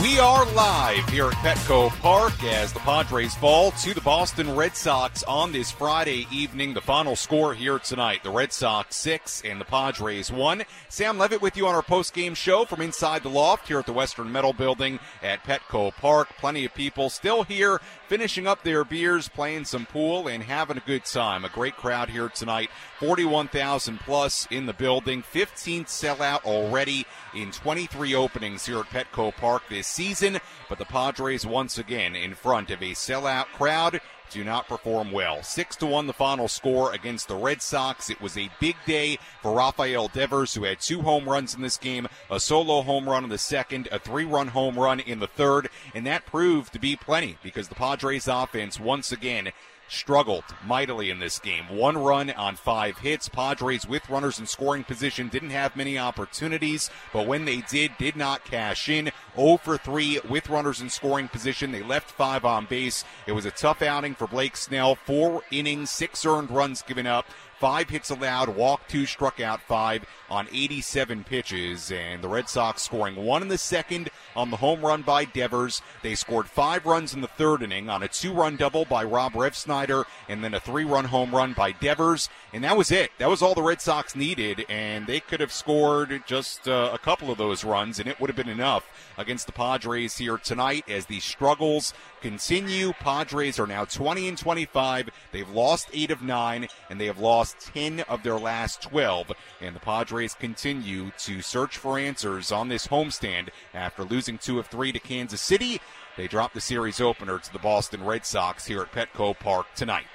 We are live here at Petco Park as the Padres fall to the Boston Red Sox on this Friday evening. The final score here tonight, the Red Sox 6 and the Padres 1. Sam Levitt with you on our post-game show from inside the loft here at the Western Metal Building at Petco Park. Plenty of people still here finishing up their beers, playing some pool, and having a good time. A great crowd here tonight. 41,000 plus in the building. 15th sellout already in 23 openings here at Petco Park this season. But the Padres once again in front of a sellout crowd do not perform well. Six to one, the final score against the Red Sox. It was a big day for Rafael Devers, who had two home runs in this game, a solo home run in the second, a three-run home run in the third, and that proved to be plenty because the Padres offense once again struggled mightily in this game. One run on five hits. Padres with runners in scoring position didn't have many opportunities, but when they did, did not cash in. 0 for 3 with runners in scoring position. They left five on base. It was a tough outing for Blake Snell. Four innings, six earned runs given up. Five hits allowed, walk two, struck out five on 87 pitches. And the Red Sox scoring one in the second on the home run by Devers. They scored five runs in the third inning on a two run double by Rob Refsnyder and then a three run home run by Devers. And that was it. That was all the Red Sox needed. And they could have scored just uh, a couple of those runs and it would have been enough against the Padres here tonight as the struggles continue. Padres are now 20 and 25. They've lost eight of nine and they have lost 10 of their last 12. And the Padres continue to search for answers on this homestand after losing two of three to Kansas City. They drop the series opener to the Boston Red Sox here at Petco Park tonight.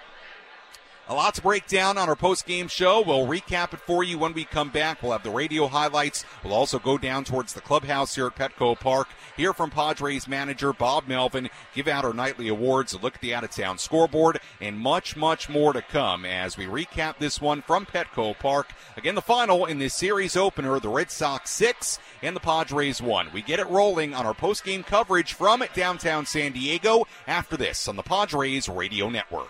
A lot to break down on our post-game show. We'll recap it for you when we come back. We'll have the radio highlights. We'll also go down towards the clubhouse here at Petco Park. Hear from Padres manager Bob Melvin. Give out our nightly awards. Look at the out-of-town scoreboard, and much, much more to come as we recap this one from Petco Park. Again, the final in this series opener: the Red Sox six and the Padres one. We get it rolling on our post-game coverage from downtown San Diego after this on the Padres Radio Network.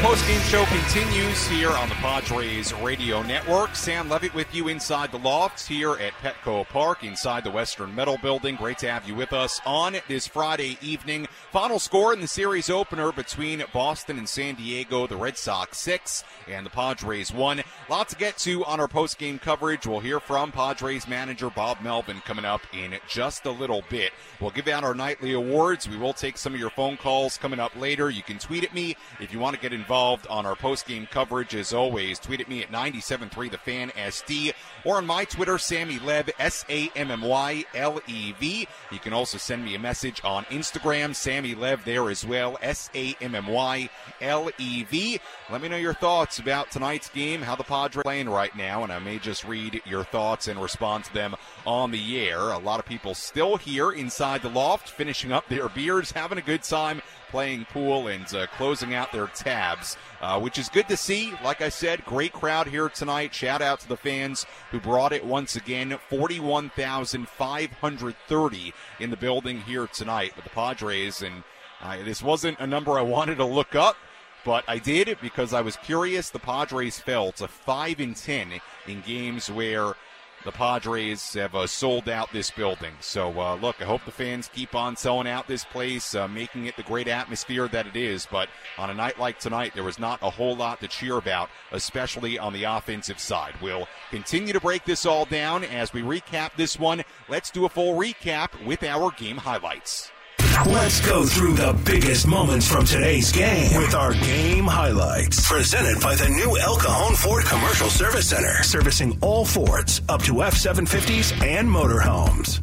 Post-game show continues here on the Padres Radio Network. Sam Levitt with you inside the lofts here at Petco Park inside the Western Metal Building. Great to have you with us on this Friday evening. Final score in the series opener between Boston and San Diego. The Red Sox six and the Padres one. Lot to get to on our post-game coverage. We'll hear from Padres manager Bob Melvin coming up in just a little bit. We'll give out our nightly awards. We will take some of your phone calls coming up later. You can tweet at me if you want to get involved on our post-game coverage. As always, tweet at me at 97.3 The Fan SD or on my Twitter, Sammy Lev, S-A-M-M-Y-L-E-V. You can also send me a message on Instagram, Sammy Lev there as well, S-A-M-M-Y-L-E-V. Let me know your thoughts about tonight's game, how the Padres playing right now, and I may just read your thoughts and respond to them on the air. A lot of people still here inside the loft, finishing up their beers, having a good time playing pool and uh, closing out their tabs, uh, which is good to see. Like I said, great crowd here tonight. Shout out to the fans who brought it once again. 41,530 in the building here tonight with the Padres. And uh, this wasn't a number I wanted to look up. But I did it because I was curious. The Padres fell to five and ten in games where the Padres have uh, sold out this building. So, uh, look, I hope the fans keep on selling out this place, uh, making it the great atmosphere that it is. But on a night like tonight, there was not a whole lot to cheer about, especially on the offensive side. We'll continue to break this all down as we recap this one. Let's do a full recap with our game highlights. Let's go through the biggest moments from today's game with our game highlights. Presented by the new El Cajon Ford Commercial Service Center, servicing all Fords up to F 750s and motorhomes.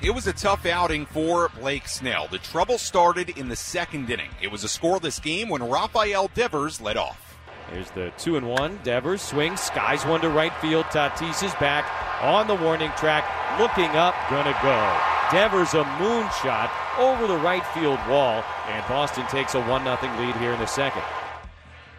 It was a tough outing for Blake Snell. The trouble started in the second inning. It was a scoreless game when Rafael Devers led off. Here's the two and one. Devers swings, skies one to right field. Tatis is back on the warning track, looking up, gonna go. Devers a moonshot over the right field wall, and Boston takes a one 0 lead here in the second.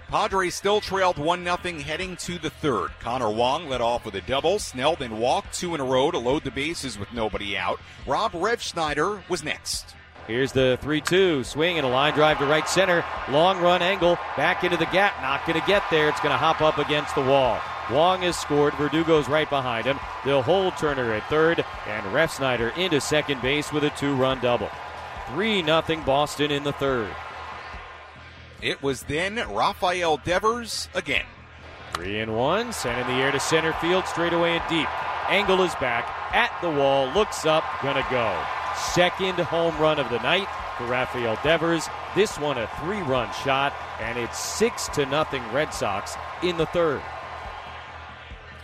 Padres still trailed 1 0 heading to the third. Connor Wong led off with a double. Snell then walked two in a row to load the bases with nobody out. Rob Refsnyder was next. Here's the 3 2 swing and a line drive to right center. Long run Engel back into the gap. Not going to get there. It's going to hop up against the wall. Wong has scored. Verdugo's right behind him. They'll hold Turner at third and Refsnyder into second base with a two run double. 3 0 Boston in the third. It was then Rafael Devers again. Three and one, sent in the air to center field, straight away and deep. Engel is back at the wall, looks up, gonna go. Second home run of the night for Rafael Devers. This one a three-run shot, and it's six to nothing Red Sox in the third.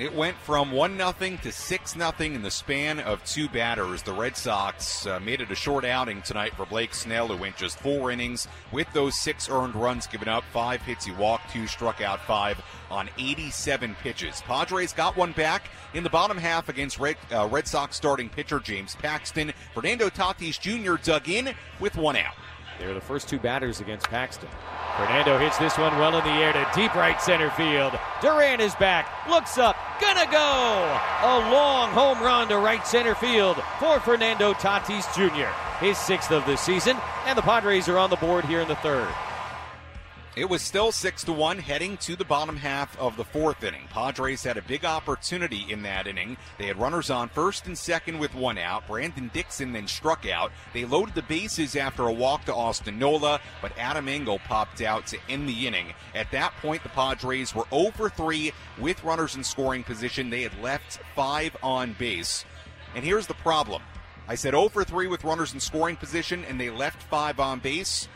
It went from 1 0 to 6 0 in the span of two batters. The Red Sox uh, made it a short outing tonight for Blake Snell, who went just four innings with those six earned runs given up. Five hits, he walked two, struck out five on 87 pitches. Padres got one back in the bottom half against Red, uh, Red Sox starting pitcher James Paxton. Fernando Tatis Jr. dug in with one out. They're the first two batters against Paxton. Fernando hits this one well in the air to deep right center field. Duran is back, looks up, gonna go! A long home run to right center field for Fernando Tatis Jr., his sixth of the season, and the Padres are on the board here in the third. It was still 6 to 1 heading to the bottom half of the fourth inning. Padres had a big opportunity in that inning. They had runners on first and second with one out. Brandon Dixon then struck out. They loaded the bases after a walk to Austin Nola, but Adam Engel popped out to end the inning. At that point, the Padres were over 3 with runners in scoring position. They had left five on base. And here's the problem. I said over 3 with runners in scoring position, and they left five on base.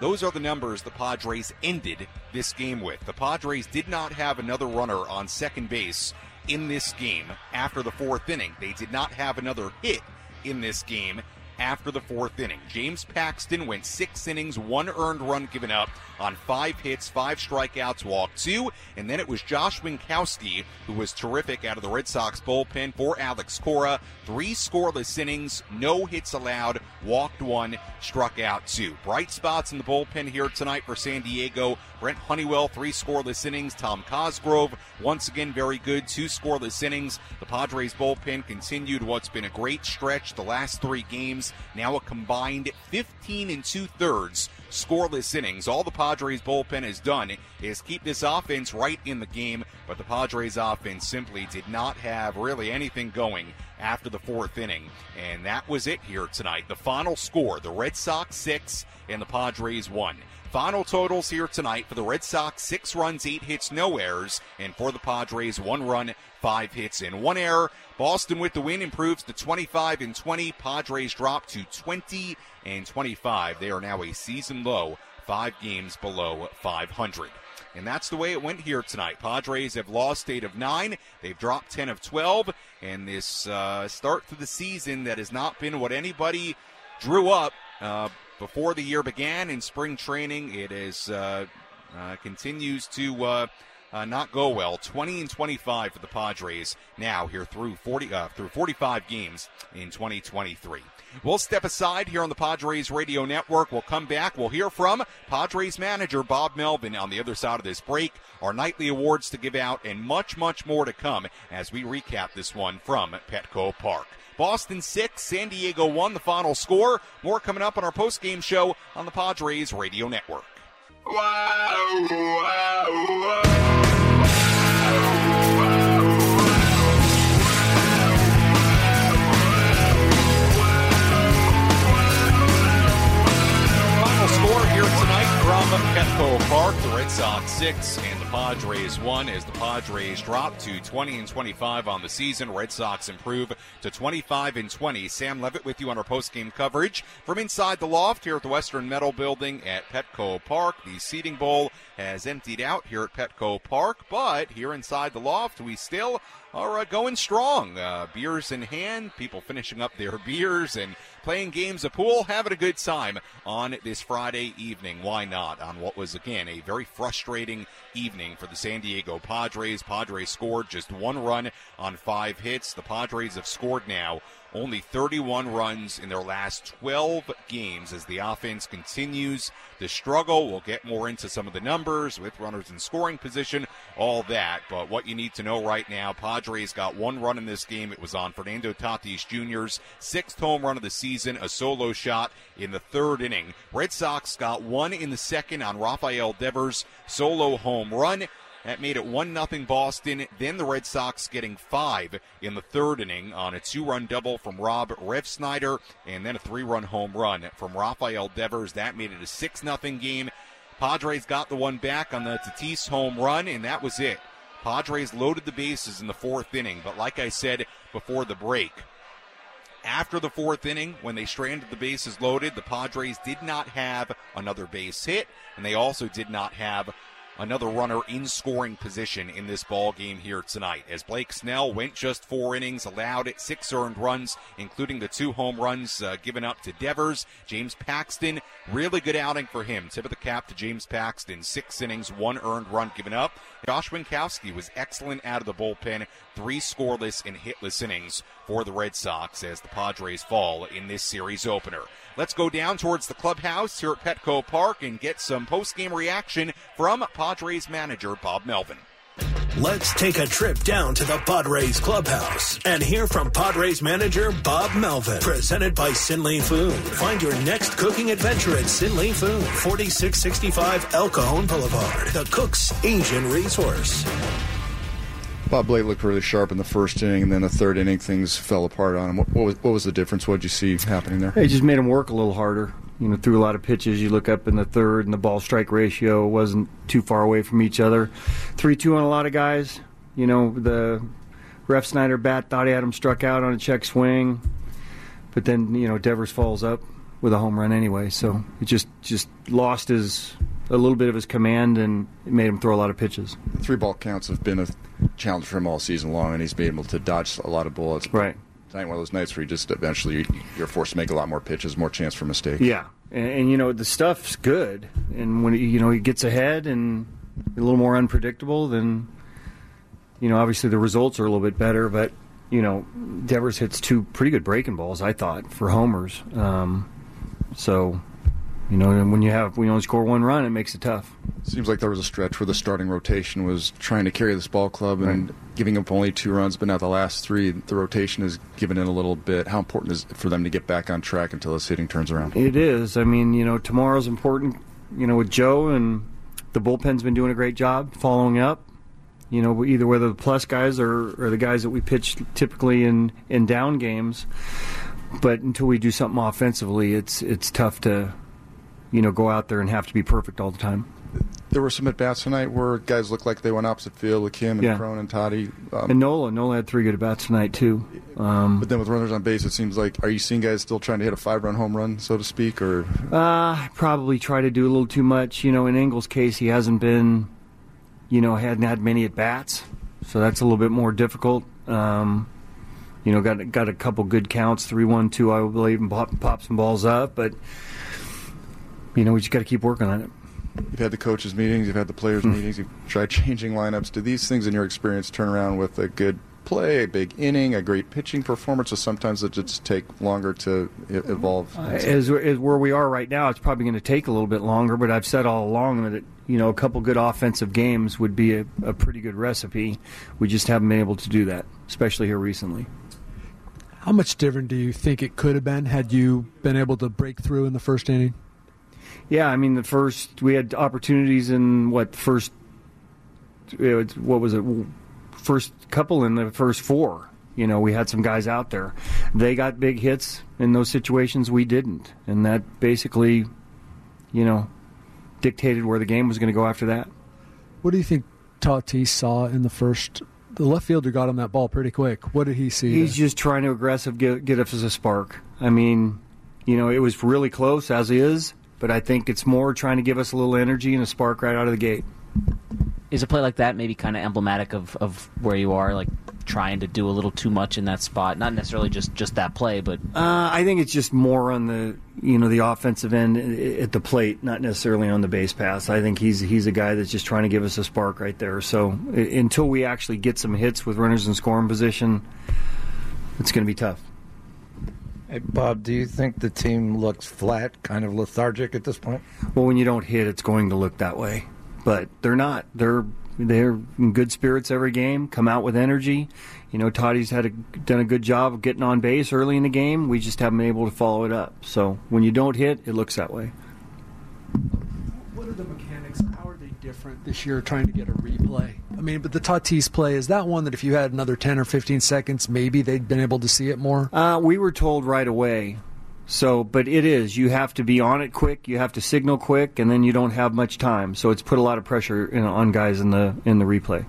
Those are the numbers the Padres ended this game with. The Padres did not have another runner on second base in this game after the fourth inning. They did not have another hit in this game after the fourth inning. James Paxton went six innings, one earned run given up on five hits, five strikeouts, walked two, and then it was Josh Winkowski who was terrific out of the Red Sox bullpen for Alex Cora. Three scoreless innings, no hits allowed, walked one, struck out two. Bright spots in the bullpen here tonight for San Diego. Brent Honeywell, three scoreless innings. Tom Cosgrove, once again, very good, two scoreless innings. The Padres bullpen continued what's been a great stretch the last three games. Now a combined 15 and two thirds scoreless innings. All the Padres bullpen has done is keep this offense right in the game, but the Padres offense simply did not have really anything going after the fourth inning. And that was it here tonight. The final score the Red Sox six and the Padres one. Final totals here tonight for the Red Sox six runs, eight hits, no errors, and for the Padres one run, five hits, and one error. Boston with the win improves to 25 and 20. Padres drop to 20 and 25. They are now a season low, five games below 500. And that's the way it went here tonight. Padres have lost eight of nine. They've dropped 10 of 12. And this uh, start to the season that has not been what anybody drew up uh, before the year began in spring training. It is uh, uh continues to uh, uh, not go well. 20 and 25 for the Padres now here through 40 uh, through 45 games in 2023. We'll step aside here on the Padres Radio Network. We'll come back. We'll hear from Padres manager Bob Melvin on the other side of this break. Our nightly awards to give out and much, much more to come as we recap this one from Petco Park. Boston 6, San Diego 1, the final score. More coming up on our post-game show on the Padres Radio Network. Wow, wow, wow. From Petco Park. The Red Sox six and the Padres one as the Padres drop to 20 and 25 on the season. Red Sox improve to 25 and 20. Sam Levitt with you on our post-game coverage from inside the loft here at the Western Metal Building at Petco Park. The seating bowl has emptied out here at Petco Park, but here inside the loft we still are uh, going strong. Uh, beers in hand, people finishing up their beers and playing games of pool, having a good time on this Friday evening. Why not? On what was, again, a very frustrating evening for the San Diego Padres. Padres scored just one run on five hits. The Padres have scored now only 31 runs in their last 12 games as the offense continues the struggle. We'll get more into some of the numbers with runners in scoring position, all that. But what you need to know right now, Padres got one run in this game. It was on Fernando Tatis Jr.'s sixth home run of the season, a solo shot in the third inning. Red Sox got one in the second on Rafael Devers' solo home run. That made it 1 0 Boston. Then the Red Sox getting five in the third inning on a two run double from Rob Refsnyder and then a three run home run from Rafael Devers. That made it a 6 0 game. Padres got the one back on the Tatis home run, and that was it. Padres loaded the bases in the fourth inning, but like I said before the break, after the fourth inning, when they stranded the bases loaded, the Padres did not have another base hit, and they also did not have another runner in scoring position in this ball game here tonight. As Blake Snell went just four innings, allowed it six earned runs, including the two home runs uh, given up to Devers. James Paxton, really good outing for him. Tip of the cap to James Paxton. Six innings, one earned run given up. Josh Winkowski was excellent out of the bullpen. Three scoreless and hitless innings for the Red Sox as the Padres fall in this series opener. Let's go down towards the clubhouse here at Petco Park and get some post-game reaction from Padres manager Bob Melvin. Let's take a trip down to the Padres clubhouse and hear from Padres manager Bob Melvin. Presented by Sinley Food. Find your next cooking adventure at Sinley Food, 4665 El Cajon Boulevard, the cook's Asian resource. Bob Blake looked really sharp in the first inning, and then the third inning things fell apart on him. What, what was what was the difference? What did you see happening there? It just made him work a little harder. You know, threw a lot of pitches. You look up in the third, and the ball strike ratio wasn't too far away from each other. Three two on a lot of guys. You know, the Refsnyder bat thought he had him struck out on a check swing, but then you know Devers falls up with a home run anyway. So it just just lost his a little bit of his command, and it made him throw a lot of pitches. Three ball counts have been a challenge for him all season long, and he's been able to dodge a lot of bullets. Right. Tonight, one of those nights where you just eventually you're forced to make a lot more pitches, more chance for mistakes. Yeah, and, and you know the stuff's good, and when you know he gets ahead and a little more unpredictable, then you know obviously the results are a little bit better. But you know Devers hits two pretty good breaking balls, I thought, for homers. Um, so You know, when you have when you only score one run, it makes it tough. Seems like there was a stretch where the starting rotation was trying to carry this ball club and right. giving up only two runs, but now the last three, the rotation has given in a little bit. How important is it for them to get back on track until this hitting turns around? It is. I mean, you know, tomorrow's important. You know, with Joe and the bullpen's been doing a great job following up. You know, either whether the plus guys or, or the guys that we pitch typically in, in down games. But until we do something offensively, it's it's tough to you know, go out there and have to be perfect all the time. There were some at bats tonight where guys looked like they went opposite field with Kim and yeah. Cron and Toddy. Um, and Nola. Nola had three good at bats tonight, too. Um, but then with runners on base, it seems like, are you seeing guys still trying to hit a five run home run, so to speak? or? Uh, probably try to do a little too much. You know, in Engel's case, he hasn't been, you know, hadn't had many at bats. So that's a little bit more difficult. Um, you know, got got a couple good counts, three one two, I believe, and pop, pop some balls up. But you know, we just got to keep working on it. You've had the coaches' meetings, you've had the players' mm. meetings, you've tried changing lineups. Do these things, in your experience, turn around with a good play, a big inning, a great pitching performance, or sometimes it just take longer to evolve? Uh, as, as, where we are right now, it's probably going to take a little bit longer. But I've said all along that it, you know a couple good offensive games would be a, a pretty good recipe. We just haven't been able to do that, especially here recently. How much different do you think it could have been had you been able to break through in the first inning? Yeah, I mean the first we had opportunities in what first what was it first couple in the first four. You know, we had some guys out there. They got big hits in those situations. We didn't, and that basically, you know, dictated where the game was going to go after that. What do you think Tatis saw in the first? The left fielder got him that ball pretty quick. What did he see? He's there? just trying to aggressive get get us a spark. I mean, you know, it was really close as is, but I think it's more trying to give us a little energy and a spark right out of the gate. Is a play like that maybe kind of emblematic of, of where you are, like trying to do a little too much in that spot? Not necessarily just, just that play, but uh, I think it's just more on the you know the offensive end at the plate, not necessarily on the base pass. I think he's he's a guy that's just trying to give us a spark right there. So until we actually get some hits with runners in scoring position, it's going to be tough. Hey, Bob, do you think the team looks flat, kind of lethargic at this point? Well, when you don't hit, it's going to look that way. But they're not. They're they're in good spirits every game. Come out with energy. You know, Toddy's had a, done a good job of getting on base early in the game. We just haven't been able to follow it up. So when you don't hit, it looks that way. What are the mechanics? How are they different this year? Trying to get a replay. I mean, but the Tatis play is that one that if you had another ten or fifteen seconds, maybe they'd been able to see it more. Uh, we were told right away. So, but it is. You have to be on it quick. You have to signal quick, and then you don't have much time. So it's put a lot of pressure on guys in the in the replay.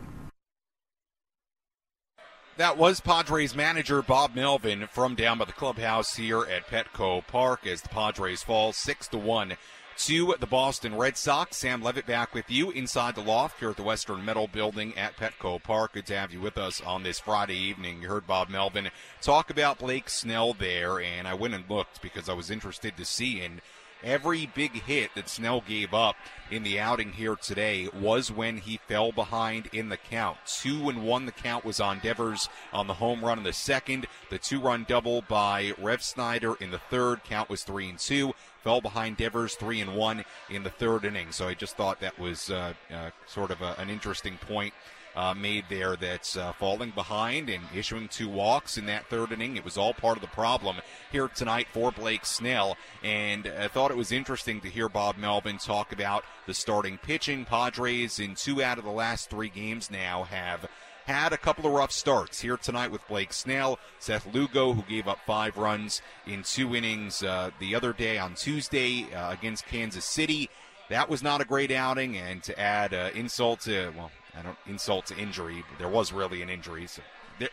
That was Padres manager Bob Melvin from down by the clubhouse here at Petco Park as the Padres fall six to one to the Boston Red Sox. Sam Levitt back with you inside the loft here at the Western Metal Building at Petco Park. Good to have you with us on this Friday evening. You heard Bob Melvin talk about Blake Snell there, and I went and looked because I was interested to see. And every big hit that Snell gave up in the outing here today was when he fell behind in the count. Two and one, the count was on Devers on the home run in the second. The two run double by Rev Refsnyder in the third. Count was three and two fell behind Devers three and one in the third inning. So I just thought that was uh, uh, sort of a, an interesting point. Uh, made there that's uh, falling behind and issuing two walks in that third inning. It was all part of the problem here tonight for Blake Snell. And I thought it was interesting to hear Bob Melvin talk about the starting pitching. Padres in two out of the last three games now have had a couple of rough starts here tonight with Blake Snell, Seth Lugo, who gave up five runs in two innings uh, the other day on Tuesday uh, against Kansas City. That was not a great outing, and to add uh, insult to well, I don't insult to injury. There was really an injury, so there,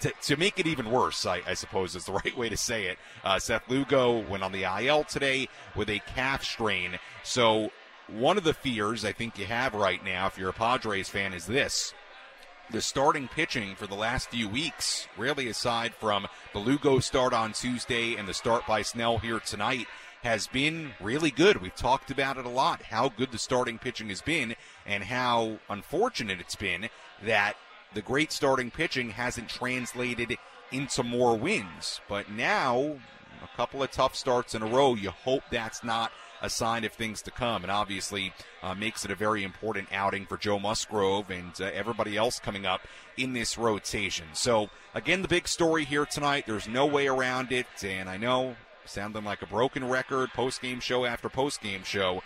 to, to, make it even worse, I, I, suppose is the right way to say it. Uh, Seth Lugo went on the IL today with a calf strain. So one of the fears I think you have right now, if you're a Padres fan, is this: the starting pitching for the last few weeks, really aside from the Lugo start on Tuesday and the start by Snell here tonight, has been really good. We've talked about it a lot, how good the starting pitching has been and how unfortunate it's been that the great starting pitching hasn't translated into more wins. But now, a couple of tough starts in a row, you hope that's not a sign of things to come, and obviously uh, makes it a very important outing for Joe Musgrove and uh, everybody else coming up in this rotation. So, again, the big story here tonight. There's no way around it, and I know sounding like a broken record, post game show after post game show.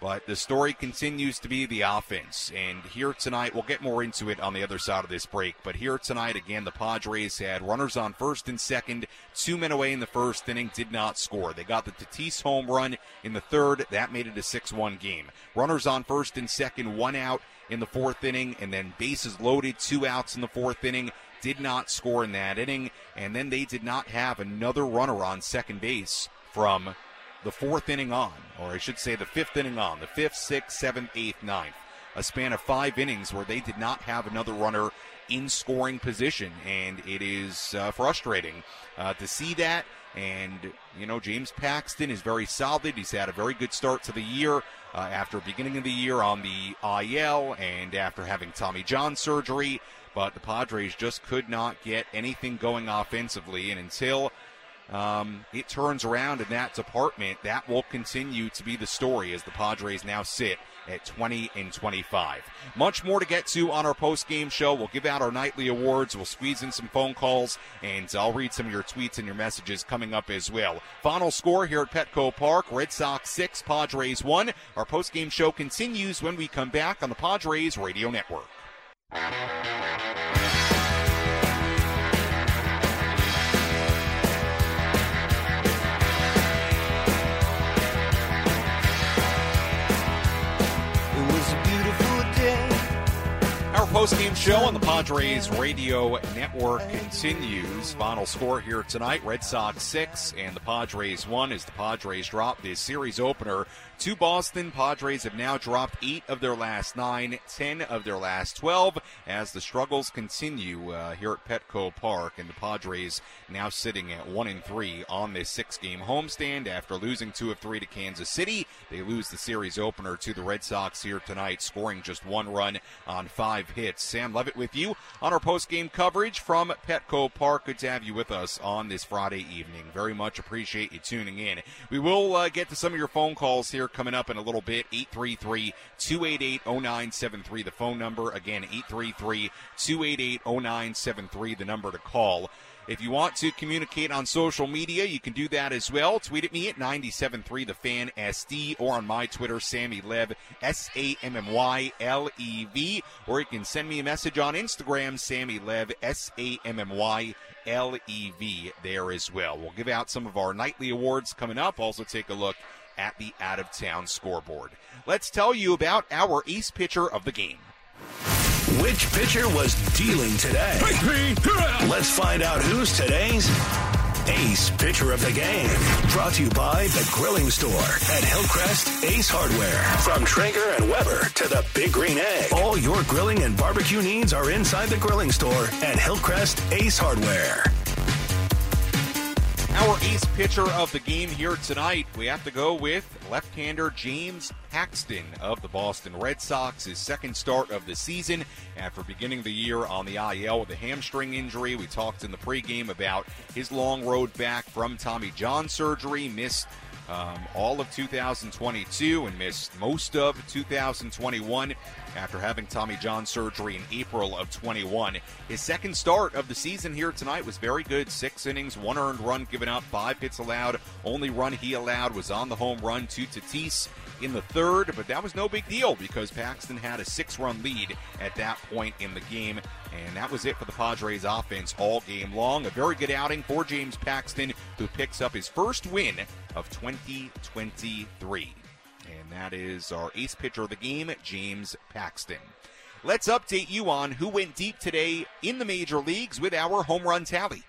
But the story continues to be the offense. And here tonight, we'll get more into it on the other side of this break. But here tonight, again, the Padres had runners on first and second, two men away in the first inning, did not score. They got the Tatis home run in the third. That made it a 6 1 game. Runners on first and second, one out in the fourth inning, and then bases loaded, two outs in the fourth inning. Did not score in that inning. And then they did not have another runner on second base from the fourth inning on, or I should say the fifth inning on, the fifth, sixth, seventh, eighth, ninth. A span of five innings where they did not have another runner in scoring position, and it is uh, frustrating uh, to see that. And, you know, James Paxton is very solid. He's had a very good start to the year uh, after beginning of the year on the IL and after having Tommy John surgery. But the Padres just could not get anything going offensively. And until um, it turns around in that department, that will continue to be the story as the Padres now sit at 20 and 25. Much more to get to on our post game show. We'll give out our nightly awards. We'll squeeze in some phone calls, and I'll read some of your tweets and your messages coming up as well. Final score here at Petco Park Red Sox 6, Padres 1. Our post game show continues when we come back on the Padres Radio Network. Post-game show on the Padres Radio Network continues. Final score here tonight: Red Sox six and the Padres one. As the Padres drop this series opener to Boston, Padres have now dropped eight of their last nine, ten of their last twelve. As the struggles continue uh, here at Petco Park, and the Padres now sitting at one and three on this six-game homestand after losing two of three to Kansas City. They lose the series opener to the Red Sox here tonight, scoring just one run on five hits. Sam Levitt with you on our post-game coverage from Petco Park. Good to have you with us on this Friday evening. Very much appreciate you tuning in. We will uh, get to some of your phone calls here coming up in a little bit. 833-288-0973, the phone number. Again, 833-288-0973, the number to call. If you want to communicate on social media, you can do that as well. Tweet at me at 973 the fan SD or on my Twitter, Sammy Lev, S A M M Y L E V. Or you can send me a message on Instagram, Sammy Lev, S A M M Y L E V, there as well. We'll give out some of our nightly awards coming up. Also, take a look at the out of town scoreboard. Let's tell you about our ace pitcher of the game. Which pitcher was dealing today? Let's find out who's today's ace pitcher of the game. Brought to you by the Grilling Store at Hillcrest Ace Hardware. From Traeger and Weber to the Big Green Egg, all your grilling and barbecue needs are inside the Grilling Store at Hillcrest Ace Hardware. Our ace pitcher of the game here tonight, we have to go with left-hander James Paxton of the Boston Red Sox. His second start of the season after beginning the year on the IL with a hamstring injury. We talked in the pregame about his long road back from Tommy John surgery, missed um, all of 2022 and missed most of 2021 after having Tommy John surgery in April of 21. His second start of the season here tonight was very good. Six innings, one earned run given up, five hits allowed. Only run he allowed was on the home run to Tatis in the third, but that was no big deal because Paxton had a six run lead at that point in the game. And that was it for the Padres offense all game long. A very good outing for James Paxton, who picks up his first win of 2023. And that is our ace pitcher of the game, James Paxton. Let's update you on who went deep today in the major leagues with our home run tally.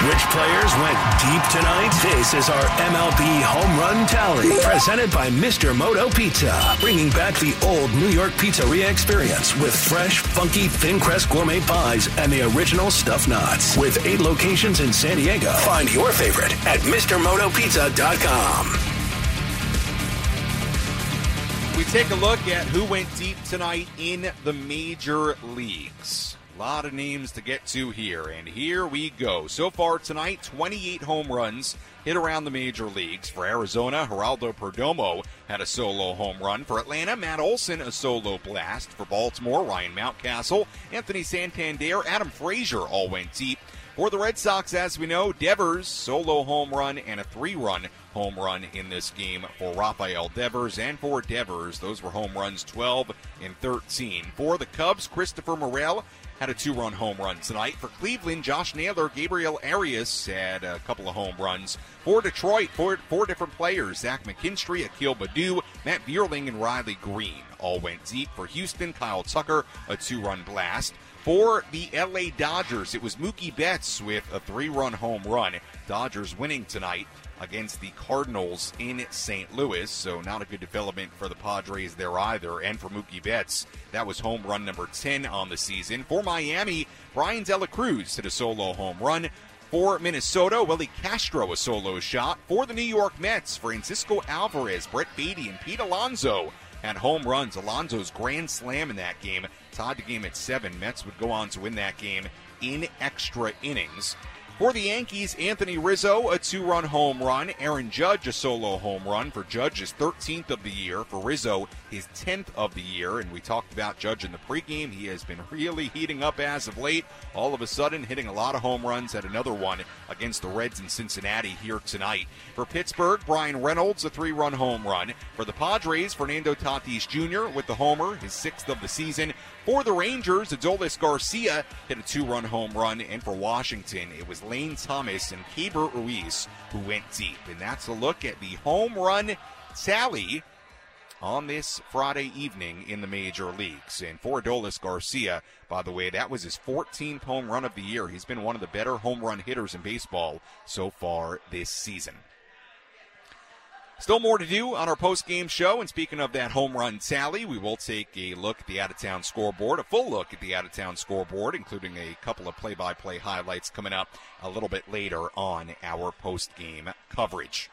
Which players went deep tonight? This is our MLB Home Run Tally, presented by Mr. Moto Pizza, bringing back the old New York pizzeria experience with fresh, funky, thin crust gourmet pies and the original stuffed knots. With eight locations in San Diego, find your favorite at MrMotoPizza.com. We take a look at who went deep tonight in the major leagues. Lot of names to get to here, and here we go. So far tonight, 28 home runs hit around the major leagues. For Arizona, Geraldo Perdomo had a solo home run. For Atlanta, Matt Olson, a solo blast. For Baltimore, Ryan Mountcastle, Anthony Santander, Adam Frazier all went deep. For the Red Sox, as we know, Devers, solo home run and a three run home run in this game for Rafael Devers. And for Devers, those were home runs 12 and 13. For the Cubs, Christopher Morel had a two run home run tonight. For Cleveland, Josh Naylor, Gabriel Arias had a couple of home runs. For Detroit, four, four different players Zach McKinstry, Akil Baddoo, Matt Vierling, and Riley Greene all went deep. For Houston, Kyle Tucker, a two run blast. For the LA Dodgers, it was Mookie Betts with a three run home run. Dodgers winning tonight against the Cardinals in St. Louis, so not a good development for the Padres there either. And for Mookie Betts, that was home run number 10 on the season. For Miami, Bryan De La Cruz hit a solo home run. For Minnesota, Willi Castro a solo shot. For the New York Mets, Francisco Alvarez, Brett Baty, and Pete Alonso had home runs. Alonso's grand slam in that game tied the game at seven. Mets would go on to win that game in extra innings. For the Yankees, Anthony Rizzo, a two run home run. Aaron Judge, a solo home run. For Judge, his 13th of the year. For Rizzo, his 10th of the year. And we talked about Judge in the pregame. He has been really heating up as of late. All of a sudden, hitting a lot of home runs. Had another one against the Reds in Cincinnati here tonight. For Pittsburgh, Bryan Reynolds, a three run home run. For the Padres, Fernando Tatis Jr. with the homer, his sixth of the season. For the Rangers, Adolis Garcia hit a two run home run. And for Washington, it was Lane Thomas and Keibert Ruiz who went deep. And that's a look at the home run tally on this Friday evening in the major leagues. And for Adolis Garcia, by the way, that was his 14th home run of the year. He's been one of the better home run hitters in baseball so far this season. Still more to do on our post game show. And speaking of that home run tally, we will take a look at the out of town scoreboard, a full look at the out of town scoreboard, including a couple of play by play highlights coming up a little bit later on our post game coverage.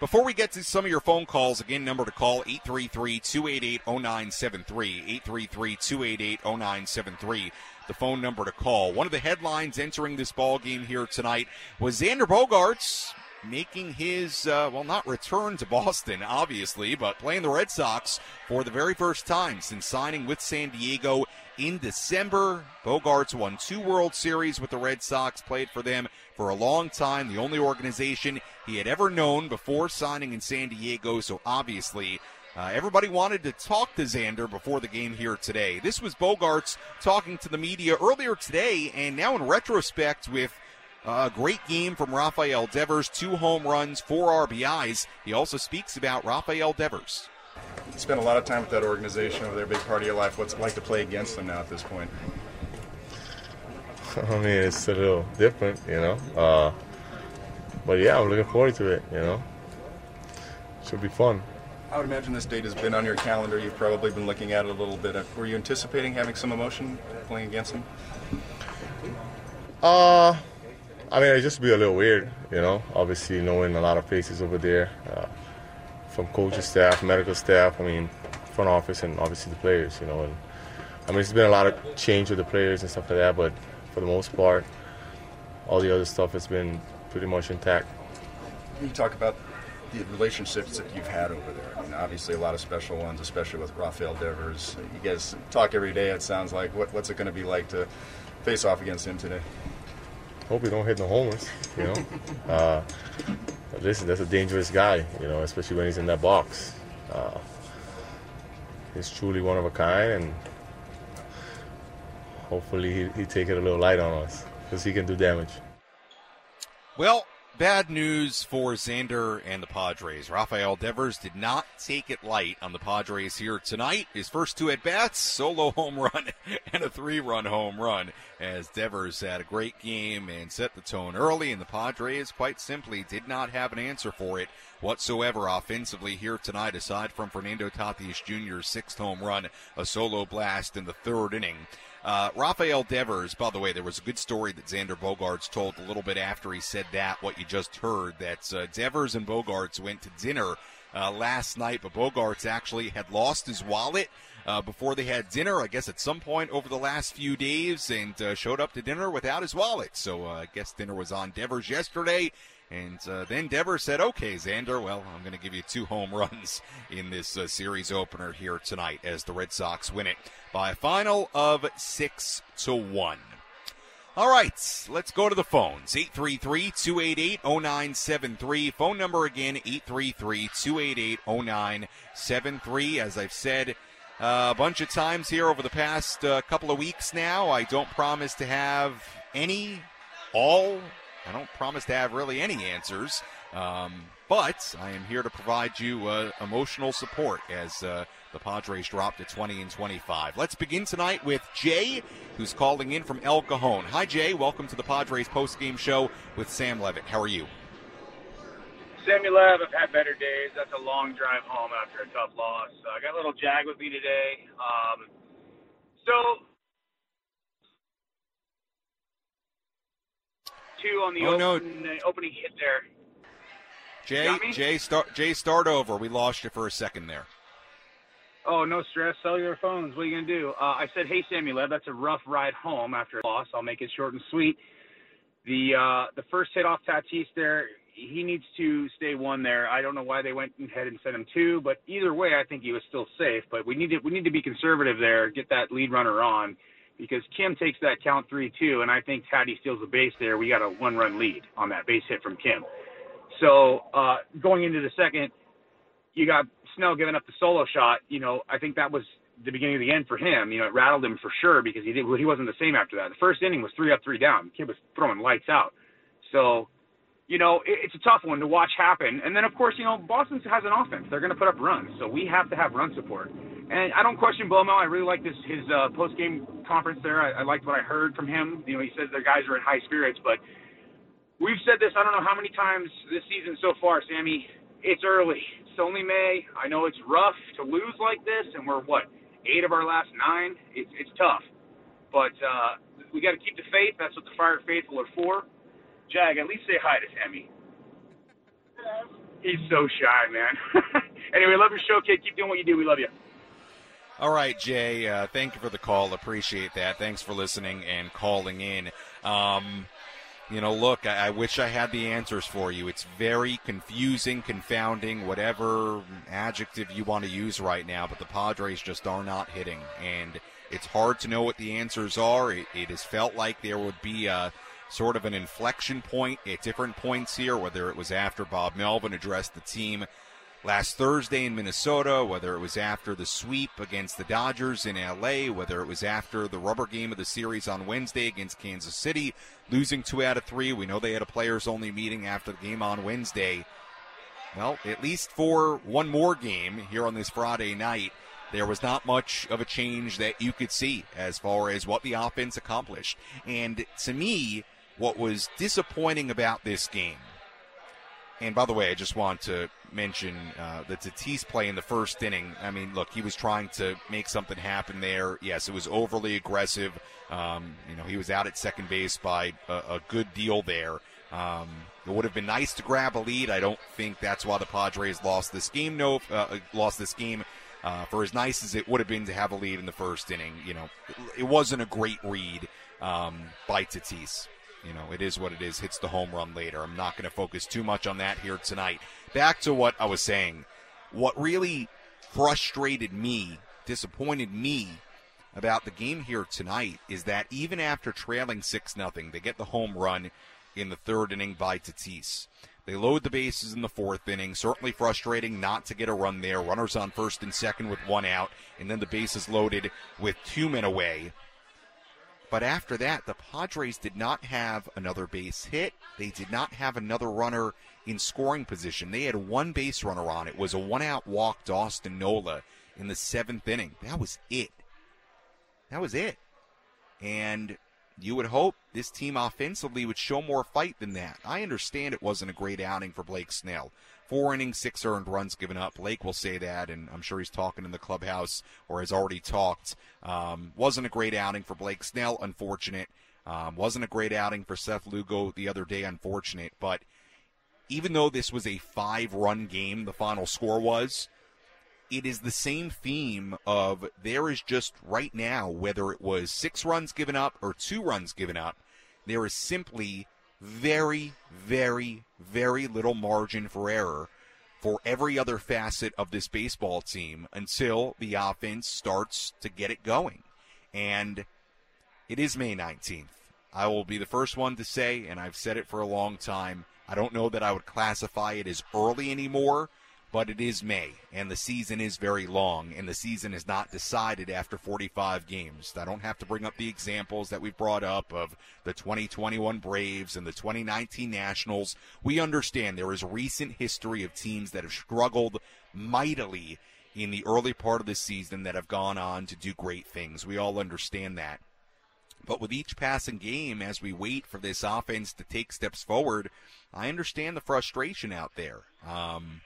Before we get to some of your phone calls, again, number to call 833-288-0973, 833-288-0973, the phone number to call. One of the headlines entering this ball game here tonight was Xander Bogaerts making his, uh, well, not return to Boston, obviously, but playing the Red Sox for the very first time since signing with San Diego in December. Bogaerts won two World Series with the Red Sox, played for them for a long time, the only organization he had ever known before signing in San Diego, so obviously. Uh, everybody wanted to talk to Xander before the game here today. This was Bogaerts talking to the media earlier today, and now in retrospect, with a great game from Rafael Devers, two home runs, four RBIs. He also speaks about Rafael Devers. Spent a lot of time with that organization over there, big part of your life. What's it like to play against them now at this point? I mean, it's a little different, you know. Uh, but yeah, I'm looking forward to it, you know. Should be fun. I would imagine this date has been on your calendar. You've probably been looking at it a little bit. Were you anticipating having some emotion playing against them? Uh, I mean, it just be a little weird, you know. Obviously, knowing a lot of faces over there, uh, from coaching staff, medical staff. I mean, front office, and obviously the players, you know. And I mean, it's been a lot of change with the players and stuff like that, but for the most part, all the other stuff has been pretty much intact. You talk about the relationships that you've had over there. I mean, obviously a lot of special ones, especially with Rafael Devers. You guys talk every day. It sounds like. What, what's it going to be like to face off against him today? Hope he don't hit no homers. You know, uh, listen, that's a dangerous guy. You know, especially when he's in that box. Uh, he's truly one of a kind, and hopefully he he take it a little light on us because he can do damage. Well, bad news for Xander and the Padres. Rafael Devers did not take it light on the Padres here tonight. His first two at bats, solo home run and a three run home run, as Devers had a great game and set the tone early, and the Padres quite simply did not have an answer for it whatsoever offensively here tonight, aside from Fernando Tatis Jr.'s sixth home run, a solo blast in the third inning. Uh, Rafael Devers, by the way, there was a good story that Xander Bogaerts told a little bit after he said that, what you just heard, that uh, Devers and Bogaerts went to dinner uh, last night, but Bogaerts actually had lost his wallet uh, before they had dinner, I guess at some point over the last few days, and uh, showed up to dinner without his wallet. So uh, I guess dinner was on Devers yesterday. And uh, then Devers said, "Okay, Xander. Well, I'm going to give you two home runs in this uh, series opener here tonight as the Red Sox win it by a final of six to one." All right, let's go to the phones. 833-288-0973. Phone number again, 833-288-0973. As I've said uh, a bunch of times here over the past uh, couple of weeks now, I don't promise to have any, all, I don't promise to have really any answers. Um, but I am here to provide you uh, emotional support as uh, the Padres dropped to 20 and 25. Let's begin tonight with Jay, who's calling in from El Cajon. Hi, Jay. Welcome to the Padres postgame show with Sam Levitt. How are you? Sammy Lev, I've had better days. That's a long drive home after a tough loss. Uh, I got a little Jag with me today. Um, so, two on the Oh, open, uh, opening hit there. Jay, Jay, start, Jay, start over. We lost you for a second there. Oh, no stress. Cellular phones. What are you going to do? Uh, I said, hey, Sammy Lev, that's a rough ride home after a loss. I'll make it short and sweet. The uh, the first hit off Tatis there, he needs to stay one there. I don't know why they went ahead and sent him two, but either way, I think he was still safe. But we need to we need to be conservative there, get that lead runner on, because Kim takes that count three two, and I think Taddy steals the base there. We got a one run lead on that base hit from Kim. So uh, going into the second, you got Snell giving up the solo shot. You know, I think that was the beginning of the end for him. You know, it rattled him for sure because he did he wasn't the same after that. The first inning was three up, three down. The kid was throwing lights out. So, you know, it, it's a tough one to watch happen. And then of course, you know, Boston has an offense. They're going to put up runs, so we have to have run support. And I don't question Bomo. I really like this his uh, post game conference there. I, I liked what I heard from him. You know, he says their guys are in high spirits, but we've said this I don't know how many times this season so far, Sammy. It's early. Only May. I know it's rough to lose like this, and we're what eight of our last nine. It's it's tough, but uh, we got to keep the faith. That's what the Friar Faithful are for. Jag, at least say hi to Sammy. He's so shy, man. anyway, love your show, kid. Keep doing what you do. We love you. All right, Jay. Uh, thank you for the call. Appreciate that. Thanks for listening and calling in. Um, you know, look, I, I wish I had the answers for you. It's very confusing, confounding, whatever adjective you want to use right now, but the Padres just are not hitting. And it's hard to know what the answers are. It, it has felt like there would be a sort of an inflection point at different points here, whether it was after Bob Melvin addressed the team last Thursday in Minnesota, whether it was after the sweep against the Dodgers in LA, whether it was after the rubber game of the series on Wednesday against Kansas City, losing two out of three. We know they had a players only meeting after the game on Wednesday. Well, at least for one more game here on this Friday night, there was not much of a change that you could see as far as what the offense accomplished. And to me, what was disappointing about this game, and by the way, I just want to mention uh, the Tatis play in the first inning. I mean, look, he was trying to make something happen there. Yes, it was overly aggressive. Um, you know, he was out at second base by a, a good deal there. Um, it would have been nice to grab a lead. I don't think that's why the Padres lost this game. No, uh, lost this game. Uh, for as nice as it would have been to have a lead in the first inning, you know, it, wasn't a great read um, by Tatis. You know, it is what it is. Hits the home run later. I'm not going to focus too much on that here tonight. Back to what I was saying. What really frustrated me, disappointed me about the game here tonight is that even after trailing 6 nothing, they get the home run in the third inning by Tatis. They load the bases in the fourth inning. Certainly frustrating not to get a run there. Runners on first and second with one out, and then the bases loaded with two men away. But after that, the Padres did not have another base hit. They did not have another runner in scoring position. They had one base runner on. It was a one out walk to Austin Nola in the seventh inning. That was it. That was it. And you would hope this team offensively would show more fight than that. I understand it wasn't a great outing for Blake Snell. Four innings, six earned runs given up. Blake will say that, and I'm sure he's talking in the clubhouse or has already talked. Um, wasn't a great outing for Blake Snell, unfortunate. Um, wasn't a great outing for Seth Lugo the other day, unfortunate. But even though this was a five run game, the final score was, it is the same theme of there is just right now, whether it was six runs given up or two runs given up, there is simply very, very, very little margin for error for every other facet of this baseball team until the offense starts to get it going. And it is May 19th. I will be the first one to say, and I've said it for a long time, I don't know that I would classify it as early anymore but it is May, and the season is very long, and the season is not decided after 45 games. I don't have to bring up the examples that we've brought up of the 2021 Braves and the 2019 Nationals. We understand there is recent history of teams that have struggled mightily in the early part of the season that have gone on to do great things. We all understand that. But with each passing game, as we wait for this offense to take steps forward, I understand the frustration out there. Um,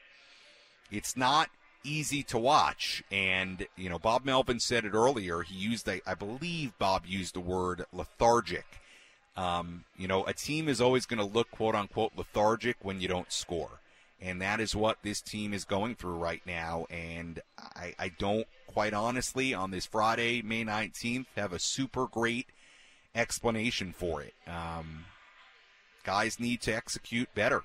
it's not easy to watch. And, you know, Bob Melvin said it earlier. He used, a, I believe Bob used the word lethargic. Um, you know, a team is always going to look, quote unquote, lethargic when you don't score. And that is what this team is going through right now. And I, I don't, quite honestly, on this Friday, May 19th, have a super great explanation for it. Um, guys need to execute better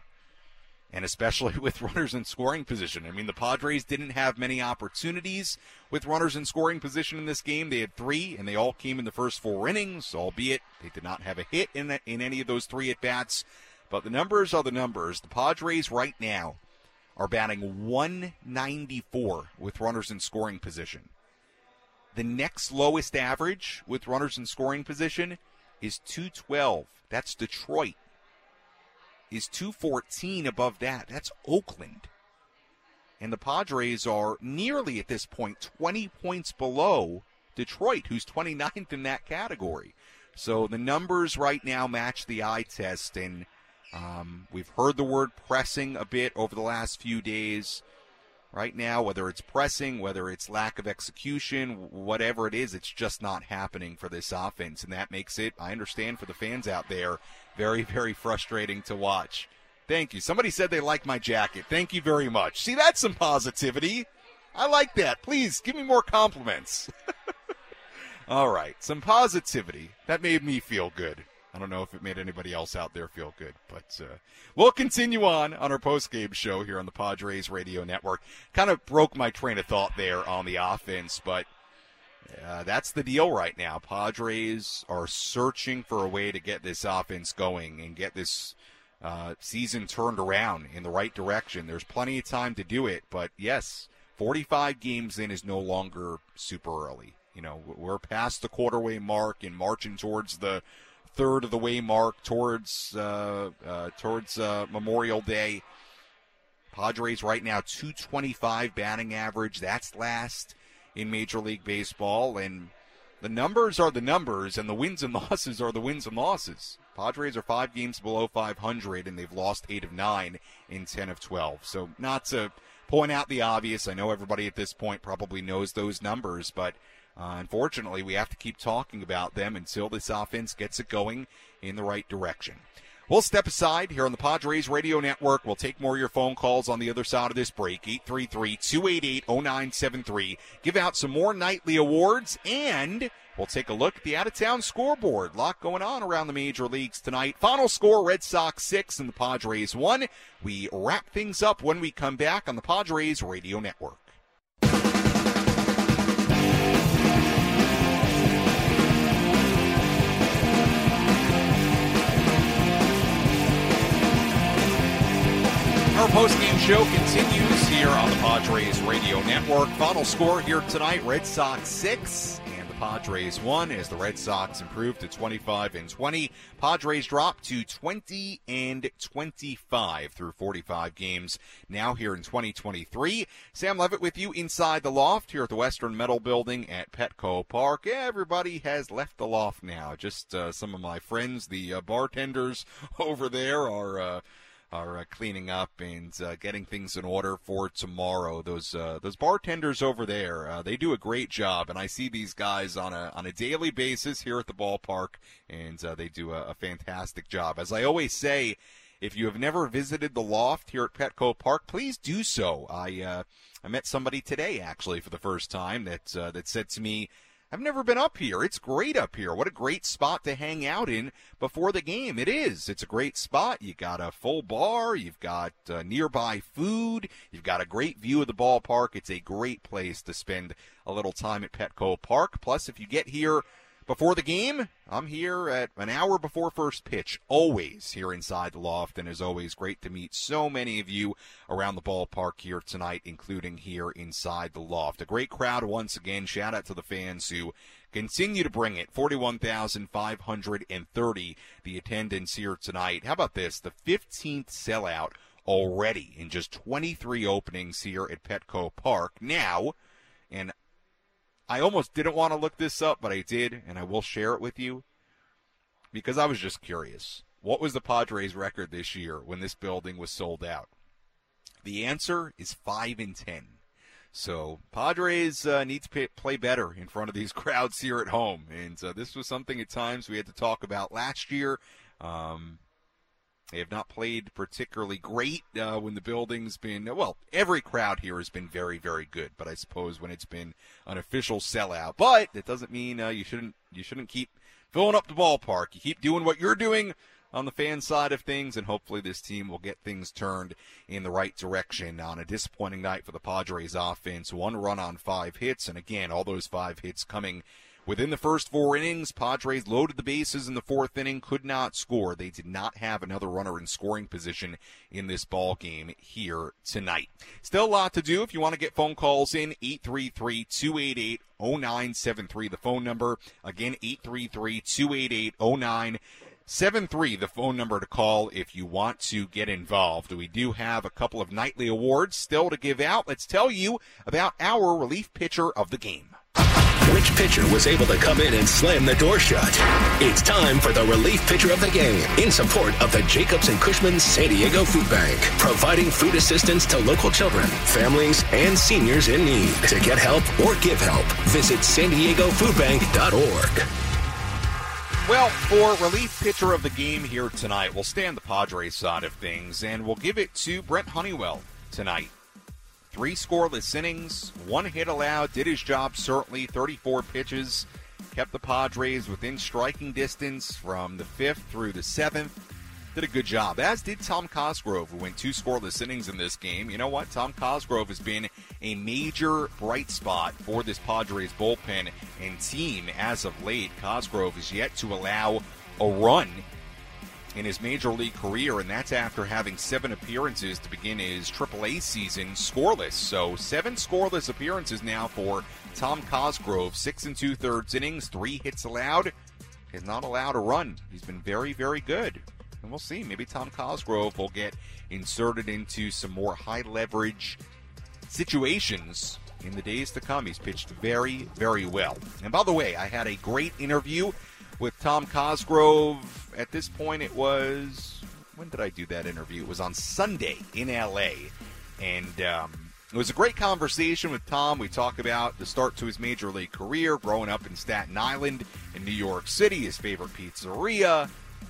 and especially with runners in scoring position. I mean, the Padres didn't have many opportunities with runners in scoring position in this game. They had three, and they all came in the first four innings, albeit they did not have a hit in, that, in any of those three at bats. But the numbers are the numbers. The Padres right now are batting 194 with runners in scoring position. The next lowest average with runners in scoring position is 212. That's Detroit is 214 above that. That's Oakland. And the Padres are nearly at this point 20 points below Detroit, who's 29th in that category. So the numbers right now match the eye test, and um, we've heard the word pressing a bit over the last few days right now, whether it's pressing, whether it's lack of execution, whatever it is, it's just not happening for this offense. And that makes it, I understand for the fans out there, very, very frustrating to watch. Thank you. Somebody said they like my jacket. Thank you very much. See, that's some positivity. I like that. Please give me more compliments. All right, some positivity. That made me feel good. I don't know if it made anybody else out there feel good, but uh, we'll continue on on our post game show here on the Padres Radio Network. Kind of broke my train of thought there on the offense, but uh, that's the deal right now. Padres are searching for a way to get this offense going and get this uh, season turned around in the right direction. There's plenty of time to do it, but yes, 45 games in is no longer super early. You know, we're past the quarterway mark and marching towards the third of the way mark towards uh, uh, towards uh, Memorial Day. Padres right now 225 batting average. That's last in Major League Baseball, and the numbers are the numbers, and the wins and losses are the wins and losses. Padres are five games below 500, and they've lost eight of nine in 10 of 12. So not to point out the obvious. I know everybody at this point probably knows those numbers, but uh, unfortunately, we have to keep talking about them until this offense gets it going in the right direction. We'll step aside here on the Padres Radio Network. We'll take more of your phone calls on the other side of this break. 833 288 0973. Give out some more nightly awards, and we'll take a look at the out of town scoreboard. A Lot going on around the major leagues tonight. Final score Red Sox 6 and the Padres 1. We wrap things up when we come back on the Padres Radio Network. Our post-game show continues here on the Padres Radio Network. Final score here tonight: Red Sox six and the Padres one, as the Red Sox improved to 25 and 20. Padres dropped to 20 and 25 through 45 games. Now here in 2023, Sam Levitt with you inside the loft here at the Western Metal Building at Petco Park. Everybody has left the loft now. Just uh, some of my friends, the uh, bartenders over there, are. Uh, are uh, cleaning up and uh, getting things in order for tomorrow. Those uh, those bartenders over there, uh, they do a great job, and I see these guys on a on a daily basis here at the ballpark, and uh, they do a, a fantastic job. As I always say, if you have never visited the loft here at Petco Park, please do so. I uh, I met somebody today actually for the first time that that said to me I've never been up here. It's great up here. What a great spot to hang out in before the game. It is. It's a great spot. You got a full bar. You've got uh, nearby food. You've got a great view of the ballpark. It's a great place to spend a little time at Petco Park. Plus, if you get here before the game, I'm here at an hour before first pitch, always here inside the loft, and as always, great to meet so many of you around the ballpark here tonight, including here inside the loft. A great crowd once again. Shout out to the fans who continue to bring it. 41,530 the attendance here tonight. How about this? The 15th sellout already in just 23 openings here at Petco Park. Now, and I almost didn't want to look this up, but I did, and I will share it with you because I was just curious. What was the Padres' record this year when this building was sold out? The answer is 5 and 10. So Padres uh, need to pay, play better in front of these crowds here at home, and uh, this was something at times we had to talk about last year. Um, they have not played particularly great uh, when the building's been well. Every crowd here has been very, very good, but I suppose when it's been an official sellout. But that doesn't mean uh, you shouldn't you shouldn't keep filling up the ballpark. You keep doing what you're doing on the fan side of things, and hopefully this team will get things turned in the right direction. On a disappointing night for the Padres offense, one run on five hits, and again, all those five hits coming Within the first four innings, Padres loaded the bases in the fourth inning, could not score. They did not have another runner in scoring position in this ball game here tonight. Still a lot to do. If you want to get phone calls in, 833-288-0973, the phone number. Again, 833-288-0973, the phone number to call if you want to get involved. We do have a couple of nightly awards still to give out. Let's tell you about our relief pitcher of the game. Which pitcher was able to come in and slam the door shut? It's time for the relief pitcher of the game in support of the Jacobs and Cushman San Diego Food Bank, providing food assistance to local children, families, and seniors in need. To get help or give help, visit san diego foodbank.org. Well, for relief pitcher of the game here tonight, we'll stay on the Padres side of things, and we'll give it to Brent Honeywell tonight. Three scoreless innings, one hit allowed, did his job certainly, 34 pitches, kept the Padres within striking distance from the fifth through the seventh. Did a good job, as did Tom Cosgrove, who went two scoreless innings in this game. You know what? Tom Cosgrove has been a major bright spot for this Padres bullpen and team as of late. Cosgrove is yet to allow a run in his major league career, and that's after having seven appearances to begin his AAA season scoreless. So seven scoreless appearances now for Tom Cosgrove. Six and two thirds innings, three hits allowed. Has not allowed a run. He's been very, very good. And we'll see. Maybe Tom Cosgrove will get inserted into some more high leverage situations in the days to come. He's pitched very, very well. And by the way, I had a great interview with Tom Cosgrove. At this point, it was when did I do that interview? It was on Sunday in LA, and um, it was a great conversation with Tom. We talked about the start to his major league career, growing up in Staten Island, in New York City, his favorite pizzeria.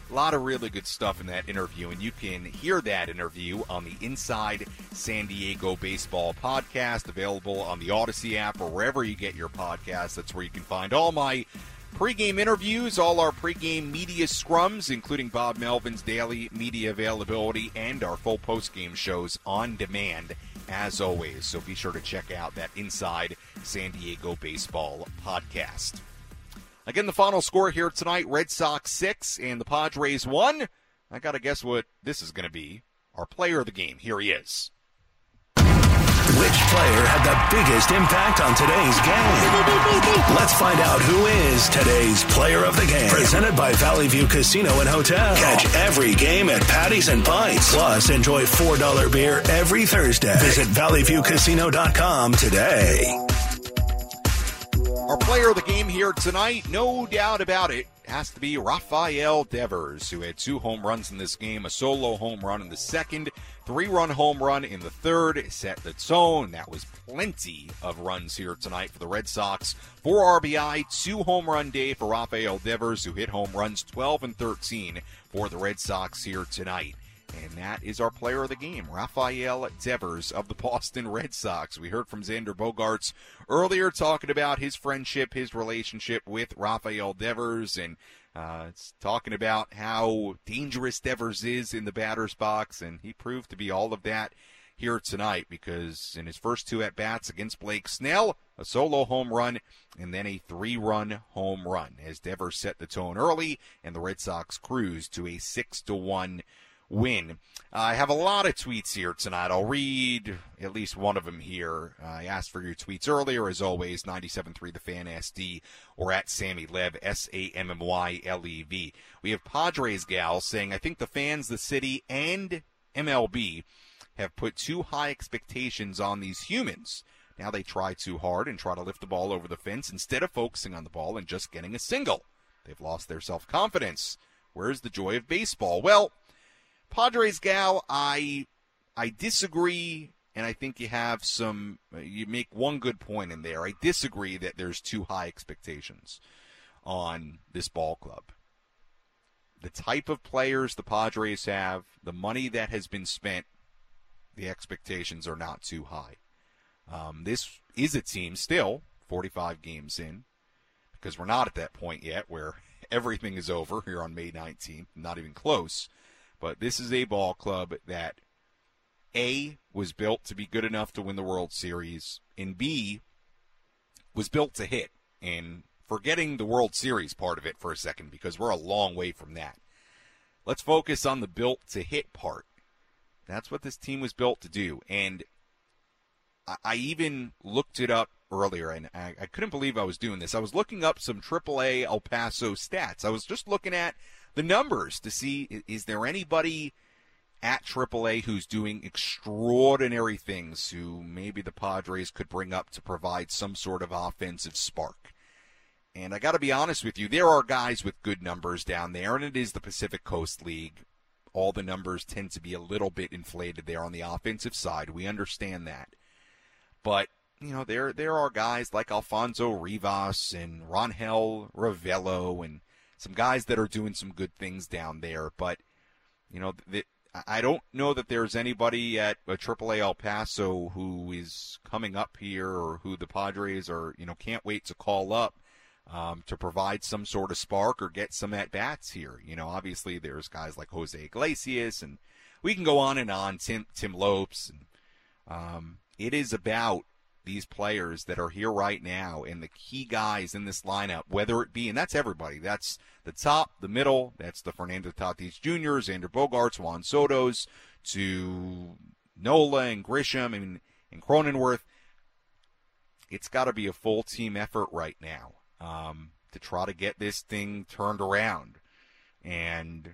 A lot of really good stuff in that interview, and you can hear that interview on the Inside San Diego Baseball podcast, available on the Audacy app or wherever you get your podcasts. That's where you can find all my Pre-game interviews, all our pre-game media scrums, including Bob Melvin's daily media availability and our full post-game shows on demand, as always. So be sure to check out that Inside San Diego Baseball podcast. Again, the final score here tonight: Red Sox six and the Padres one. I gotta guess what this is going to be. Our player of the game. Here he is. Which player had the biggest impact on today's game? Let's find out who is today's player of the game. Presented by Valley View Casino and Hotel. Catch every game at Patties and Pints. Plus, enjoy $4 beer every Thursday. Visit valleyviewcasino.com today. Our player of the game here tonight, no doubt about it, has to be Rafael Devers, who had two home runs in this game, a solo home run in the second, three run home run in the third, set the tone. That was plenty of runs here tonight for the Red Sox. Four RBI, two home run day for Rafael Devers, who hit home runs 12 and 13 for the Red Sox here tonight. And that is our player of the game, Rafael Devers of the Boston Red Sox. We heard from Xander Bogaerts earlier talking about his friendship, his relationship with Rafael Devers, and uh, talking about how dangerous Devers is in the batter's box, and he proved to be all of that here tonight because in his first two at bats against Blake Snell, a solo home run and then a three run home run as Devers set the tone early and the Red Sox cruised to a six to one win. I have a lot of tweets here tonight. I'll read at least one of them here. I asked for your tweets earlier, as always, 97.3 The Fan SD or at Sammy Lev, S-A-M-M-Y-L-E-V. We have Padres gal saying, I think the fans, the city, and MLB have put too high expectations on these humans. Now they try too hard and try to lift the ball over the fence instead of focusing on the ball and just getting a single. They've lost their self-confidence. Where's the joy of baseball? Well, Padres gal, I I disagree, and I think you have some. You make one good point in there. I disagree that there's too high expectations on this ball club. The type of players the Padres have, the money that has been spent, the expectations are not too high. Um, this is a team still 45 games in, because we're not at that point yet where everything is over here on May 19th, not even close. But this is a ball club that A was built to be good enough to win the World Series, and B was built to hit. And forgetting the World Series part of it for a second because we're a long way from that. Let's focus on the built to hit part. That's what this team was built to do. And I even looked it up earlier, and I, I couldn't believe I was doing this. I was looking up some AAA El Paso stats. I was just looking at the numbers to see is there anybody at AAA who's doing extraordinary things who maybe the Padres could bring up to provide some sort of offensive spark. And I got to be honest with you, there are guys with good numbers down there, and it is the Pacific Coast League. All the numbers tend to be a little bit inflated there on the offensive side. We understand that. But, you know, there there are guys like Alfonso Rivas and Rangel Ravelo and some guys that are doing some good things down there. But, you know, the, I don't know that there's anybody at a AAA El Paso who is coming up here or who the Padres are, you know, can't wait to call up um, to provide some sort of spark or get some at bats here. You know, obviously there's guys like Jose Iglesias and we can go on and on. Tim Tim Lopes and um, it is about these players that are here right now and the key guys in this lineup, whether it be, and that's everybody. That's the top, the middle, that's the Fernando Tatis Jr., Xander Bogaerts, Juan Soto's, to Nola and Grisham and, and Cronenworth. It's got to be a full team effort right now um, to try to get this thing turned around. And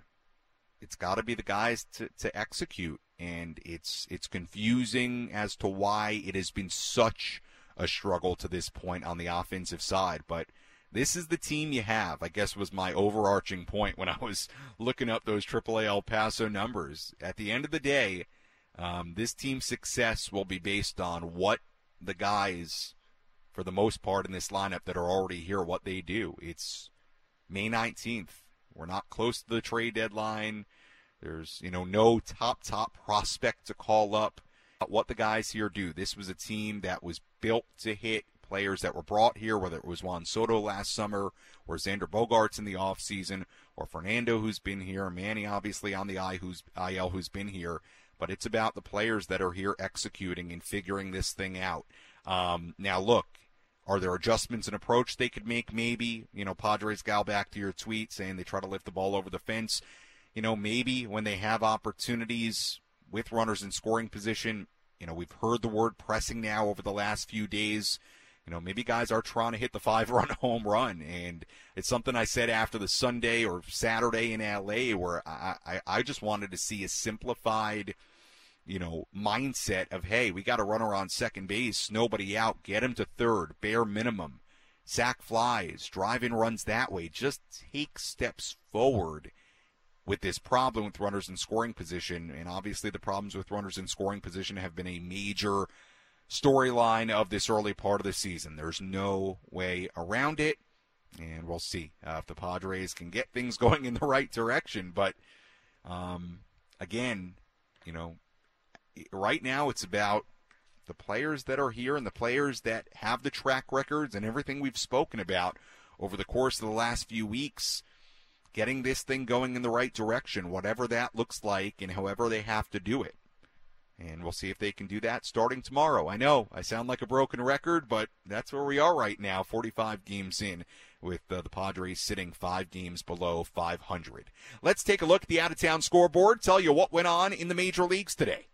it's got to be the guys to, to execute and it's it's confusing as to why it has been such a struggle to this point on the offensive side. But this is the team you have. I guess was my overarching point when I was looking up those AAA El Paso numbers. At the end of the day, um, this team's success will be based on what the guys, for the most part in this lineup that are already here, what they do. It's May 19th. We're not close to the trade deadline. There's, you know, no top, top prospect to call up. What the guys here do. This was a team that was built to hit players that were brought here, whether it was Juan Soto last summer or Xander Bogaerts in the offseason or Fernando who's been here, Manny obviously on the I who's IL who's been here. But it's about the players that are here executing and figuring this thing out. Um, now look, are there adjustments in approach they could make? Maybe. You know, Padres gal back to your tweet saying they try to lift the ball over the fence you know, maybe when they have opportunities with runners in scoring position, you know, we've heard the word pressing now over the last few days. You know, maybe guys are trying to hit the five run home run. And it's something I said after the Sunday or Saturday in LA where I, I, I just wanted to see a simplified, you know, mindset of, hey, we got a runner on second base, nobody out, get him to third, bare minimum. Sack flies, drive in runs that way. Just take steps forward with this problem with runners in scoring position. And obviously, the problems with runners in scoring position have been a major storyline of this early part of the season. There's no way around it. And we'll see uh, if the Padres can get things going in the right direction. But um, again, you know, right now it's about the players that are here and the players that have the track records and everything we've spoken about over the course of the last few weeks, getting this thing going in the right direction, whatever that looks like and however they have to do it. And we'll see if they can do that starting tomorrow. I know I sound like a broken record, but that's where we are right now, 45 games in, with uh, the Padres sitting five games below 500. Let's take a look at the out of town scoreboard, tell you what went on in the major leagues today.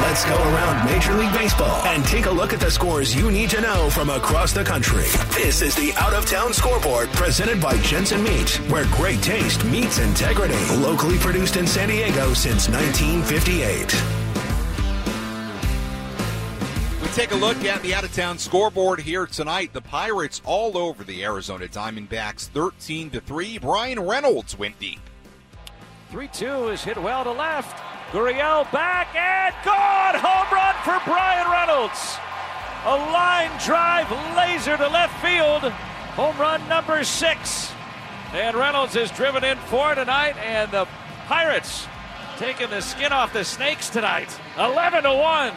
Let's go around Major League Baseball and take a look at the scores you need to know from across the country. This is the Out of Town Scoreboard presented by Jensen Meat, where great taste meets integrity. Locally produced in San Diego since 1958. We take a look at the out of town scoreboard here tonight. The Pirates all over the Arizona Diamondbacks 13 to 3. Bryan Reynolds went deep. 3 2 is hit well to left. Gurriel back and gone. Home run for Bryan Reynolds. A line drive laser to left field. Home run number six. And Reynolds is driven in four tonight, and the Pirates taking the skin off the snakes tonight. 11 to 1.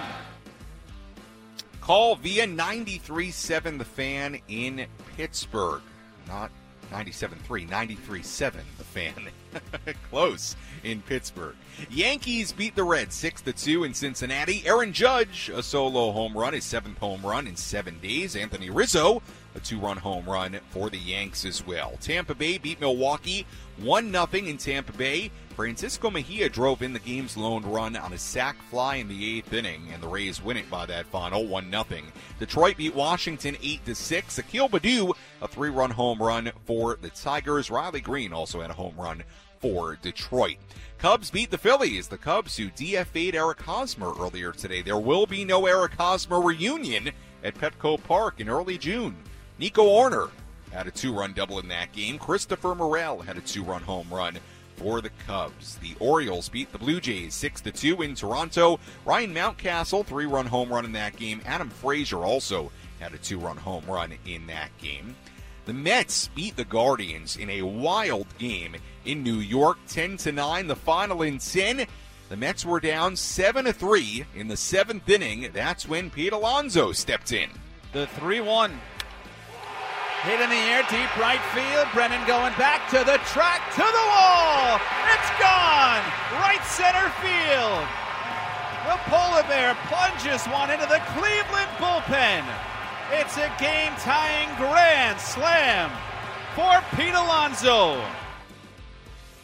Call via 93.7 The Fan in Pittsburgh. Not 97.3, 93.7 The Fan. Close in Pittsburgh. Yankees beat the Reds 6 to 2 in Cincinnati. Aaron Judge, a solo home run, his seventh home run in seven days. Anthony Rizzo, a two run home run for the Yanks as well. Tampa Bay beat Milwaukee 1 0 in Tampa Bay. Francisco Mejia drove in the game's lone run on a sac fly in the eighth inning, and the Rays win it by that final 1 0. Detroit beat Washington 8 6. Akil Baddoo, a three run home run for the Tigers. Riley Greene also had a home run for Detroit. Cubs beat the Phillies. The Cubs who DFA'd Eric Hosmer earlier today. There will be no Eric Hosmer reunion at Petco Park in early June. Nico Hoerner had a two-run double in that game. Christopher Morel had a two-run home run for the Cubs. The Orioles beat the Blue Jays 6 2 in Toronto. Ryan Mountcastle, three run home run in that game. Adam Frazier also had a two run home run in that game. The Mets beat the Guardians in a wild game in New York 10 9. The final in 10. The Mets were down 7 3 in the seventh inning. That's when Pete Alonso stepped in. The 3 1 Hit in the air, deep right field. Brennan going back to the track, to the wall. It's gone. Right center field. The polar bear plunges one into the Cleveland bullpen. It's a game tying grand slam for Pete Alonso.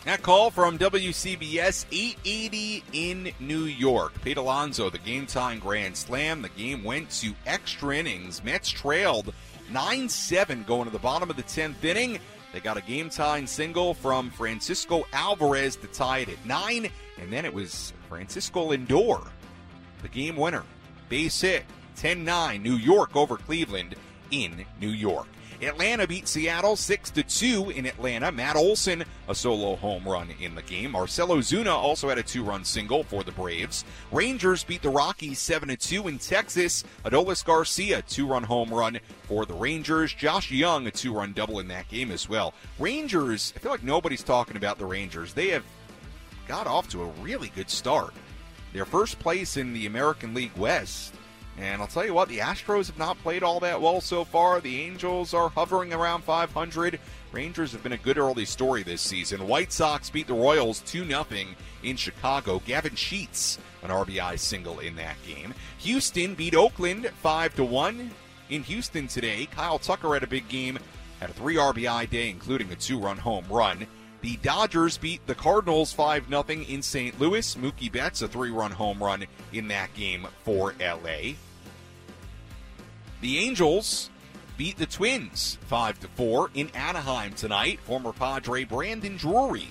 That call from WCBS 880 in New York. Pete Alonso, the game tying grand slam. The game went to extra innings. Mets trailed 9 7 going to the bottom of the 10th inning. They got a game tying single from Francisco Alvarez to tie it at 9, and then it was Francisco Lindor, the game winner. Base hit 10 9, New York over Cleveland in New York. Atlanta beat Seattle 6 to 2 in Atlanta. Matt Olson, a solo home run in the game. Marcell Ozuna also had a two run single for the Braves. Rangers beat the Rockies 7 2 in Texas. Adolis Garcia, two run home run for the Rangers. Josh Jung, a two run double in that game as well. Rangers, I feel like nobody's talking about the Rangers. They have got off to a really good start. Their first place in the American League West and I'll tell you what, the Astros have not played all that well so far. The Angels are hovering around 500. Rangers have been a good early story this season. White Sox beat the Royals 2 0 in Chicago. Gavin Sheets, an RBI single in that game. Houston beat Oakland 5 1 in Houston today. Kyle Tucker had a big game, had a 3 RBI day, including a two run home run. The Dodgers beat the Cardinals 5 0 in St. Louis. Mookie Betts, a three run home run in that game for LA. The Angels beat the Twins 5 to 4 in Anaheim tonight. Former Padre Brandon Drury,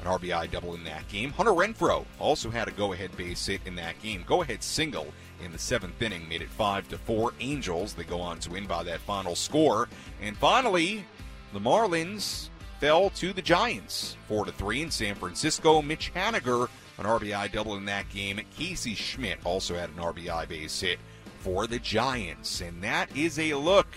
an RBI double in that game. Hunter Renfroe also had a go-ahead base hit in that game. Go-ahead single in the seventh inning made it 5 to 4. Angels they go on to win by that final score. And finally, the Marlins fell to the Giants 4 to 3 in San Francisco. Mitch Haniger an RBI double in that game. Casey Schmitt also had an RBI base hit for the Giants. And that is a look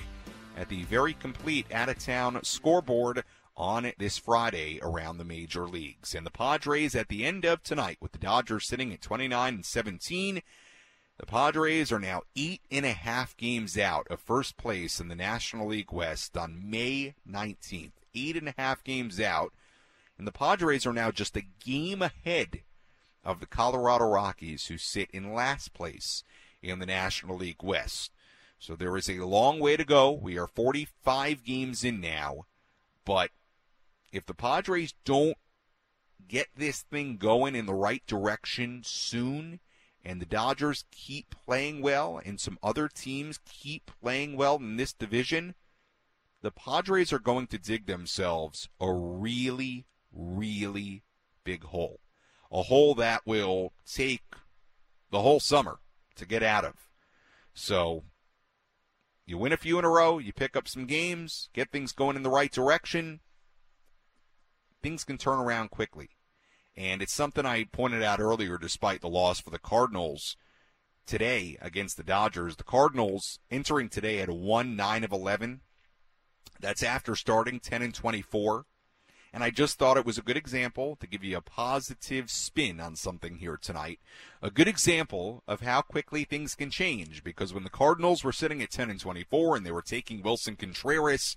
at the very complete out of town scoreboard on this Friday around the major leagues. And the Padres at the end of tonight with the Dodgers sitting at 29 and 17. The Padres are now eight and a half games out of first place in the National League West on May 19th. Eight and a half games out. And the Padres are now just a game ahead of the Colorado Rockies, who sit in last place in the National League West. So there is a long way to go. We are 45 games in now. But if the Padres don't get this thing going in the right direction soon, and the Dodgers keep playing well, and some other teams keep playing well in this division, the Padres are going to dig themselves a really, really big hole. A hole that will take the whole summer to get out of. So you win a few in a row, you pick up some games, get things going in the right direction, things can turn around quickly. And it's something I pointed out earlier, despite the loss for the Cardinals today against the Dodgers. The Cardinals entering today at 1 9 of 11. That's after starting 10 and 24. And I just thought it was a good example to give you a positive spin on something here tonight. A good example of how quickly things can change because when the Cardinals were sitting at 10 and 24 and they were taking Willson Contreras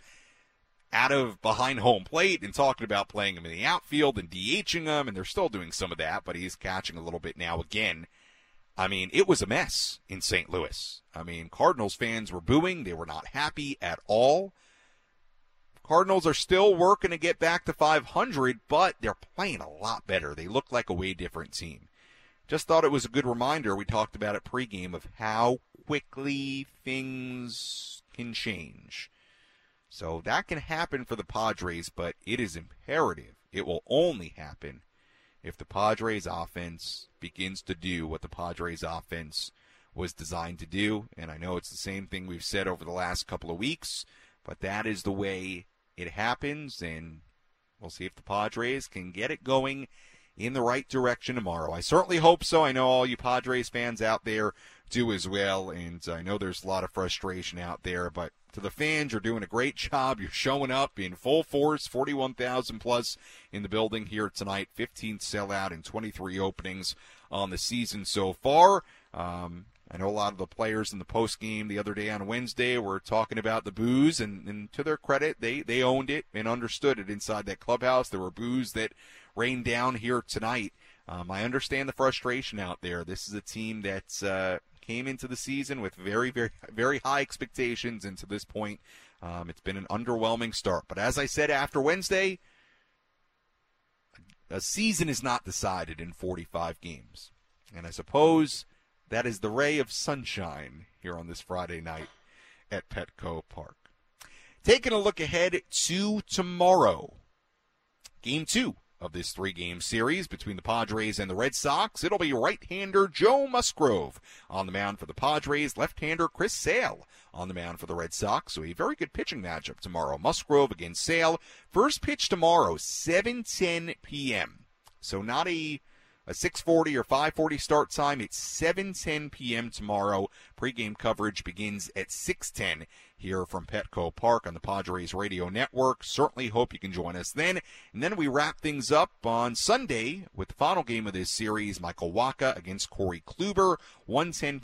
out of behind home plate and talking about playing him in the outfield and DHing him, and they're still doing some of that, but he's catching a little bit now again. I mean, it was a mess in St. Louis. I mean, Cardinals fans were booing. They were not happy at all. Cardinals are still working to get back to 500, but they're playing a lot better. They look like a way different team. Just thought it was a good reminder. We talked about it pregame of how quickly things can change. So that can happen for the Padres, but it is imperative. It will only happen if the Padres offense begins to do what the Padres offense was designed to do. And I know it's the same thing we've said over the last couple of weeks, but that is the way it happens, and we'll see if the Padres can get it going in the right direction tomorrow. I certainly hope so. I know all you Padres fans out there do as well, and I know there's a lot of frustration out there, but to the fans, you're doing a great job. You're showing up in full force, 41,000 plus in the building here tonight, 15 sellout and 23 openings on the season so far. Um, I know a lot of the players in the post game the other day on Wednesday were talking about the boos, and, and to their credit, they, they owned it and understood it inside that clubhouse. There were boos that rained down here tonight. Um, I understand the frustration out there. This is a team that uh, came into the season with very, very, very high expectations, and to this point, um, it's been an underwhelming start. But as I said after Wednesday, a season is not decided in 45 games. And I suppose that is the ray of sunshine here on this Friday night at Petco Park. Taking a look ahead to tomorrow. Game two of this three game series between the Padres and the Red Sox. It'll be right hander Joe Musgrove on the mound for the Padres, left hander Chris Sale on the mound for the Red Sox. So a very good pitching matchup tomorrow. Musgrove against Sale. First pitch tomorrow, 7:10 p.m. So not a a 6:40 or 5:40 start time. It's 7:10 p.m. tomorrow. Pre-game coverage begins at 6:10 here from Petco Park on the Padres Radio Network. Certainly hope you can join us then. And then we wrap things up on Sunday with the final game of this series, Michael Wacha against Corey Kluber, 110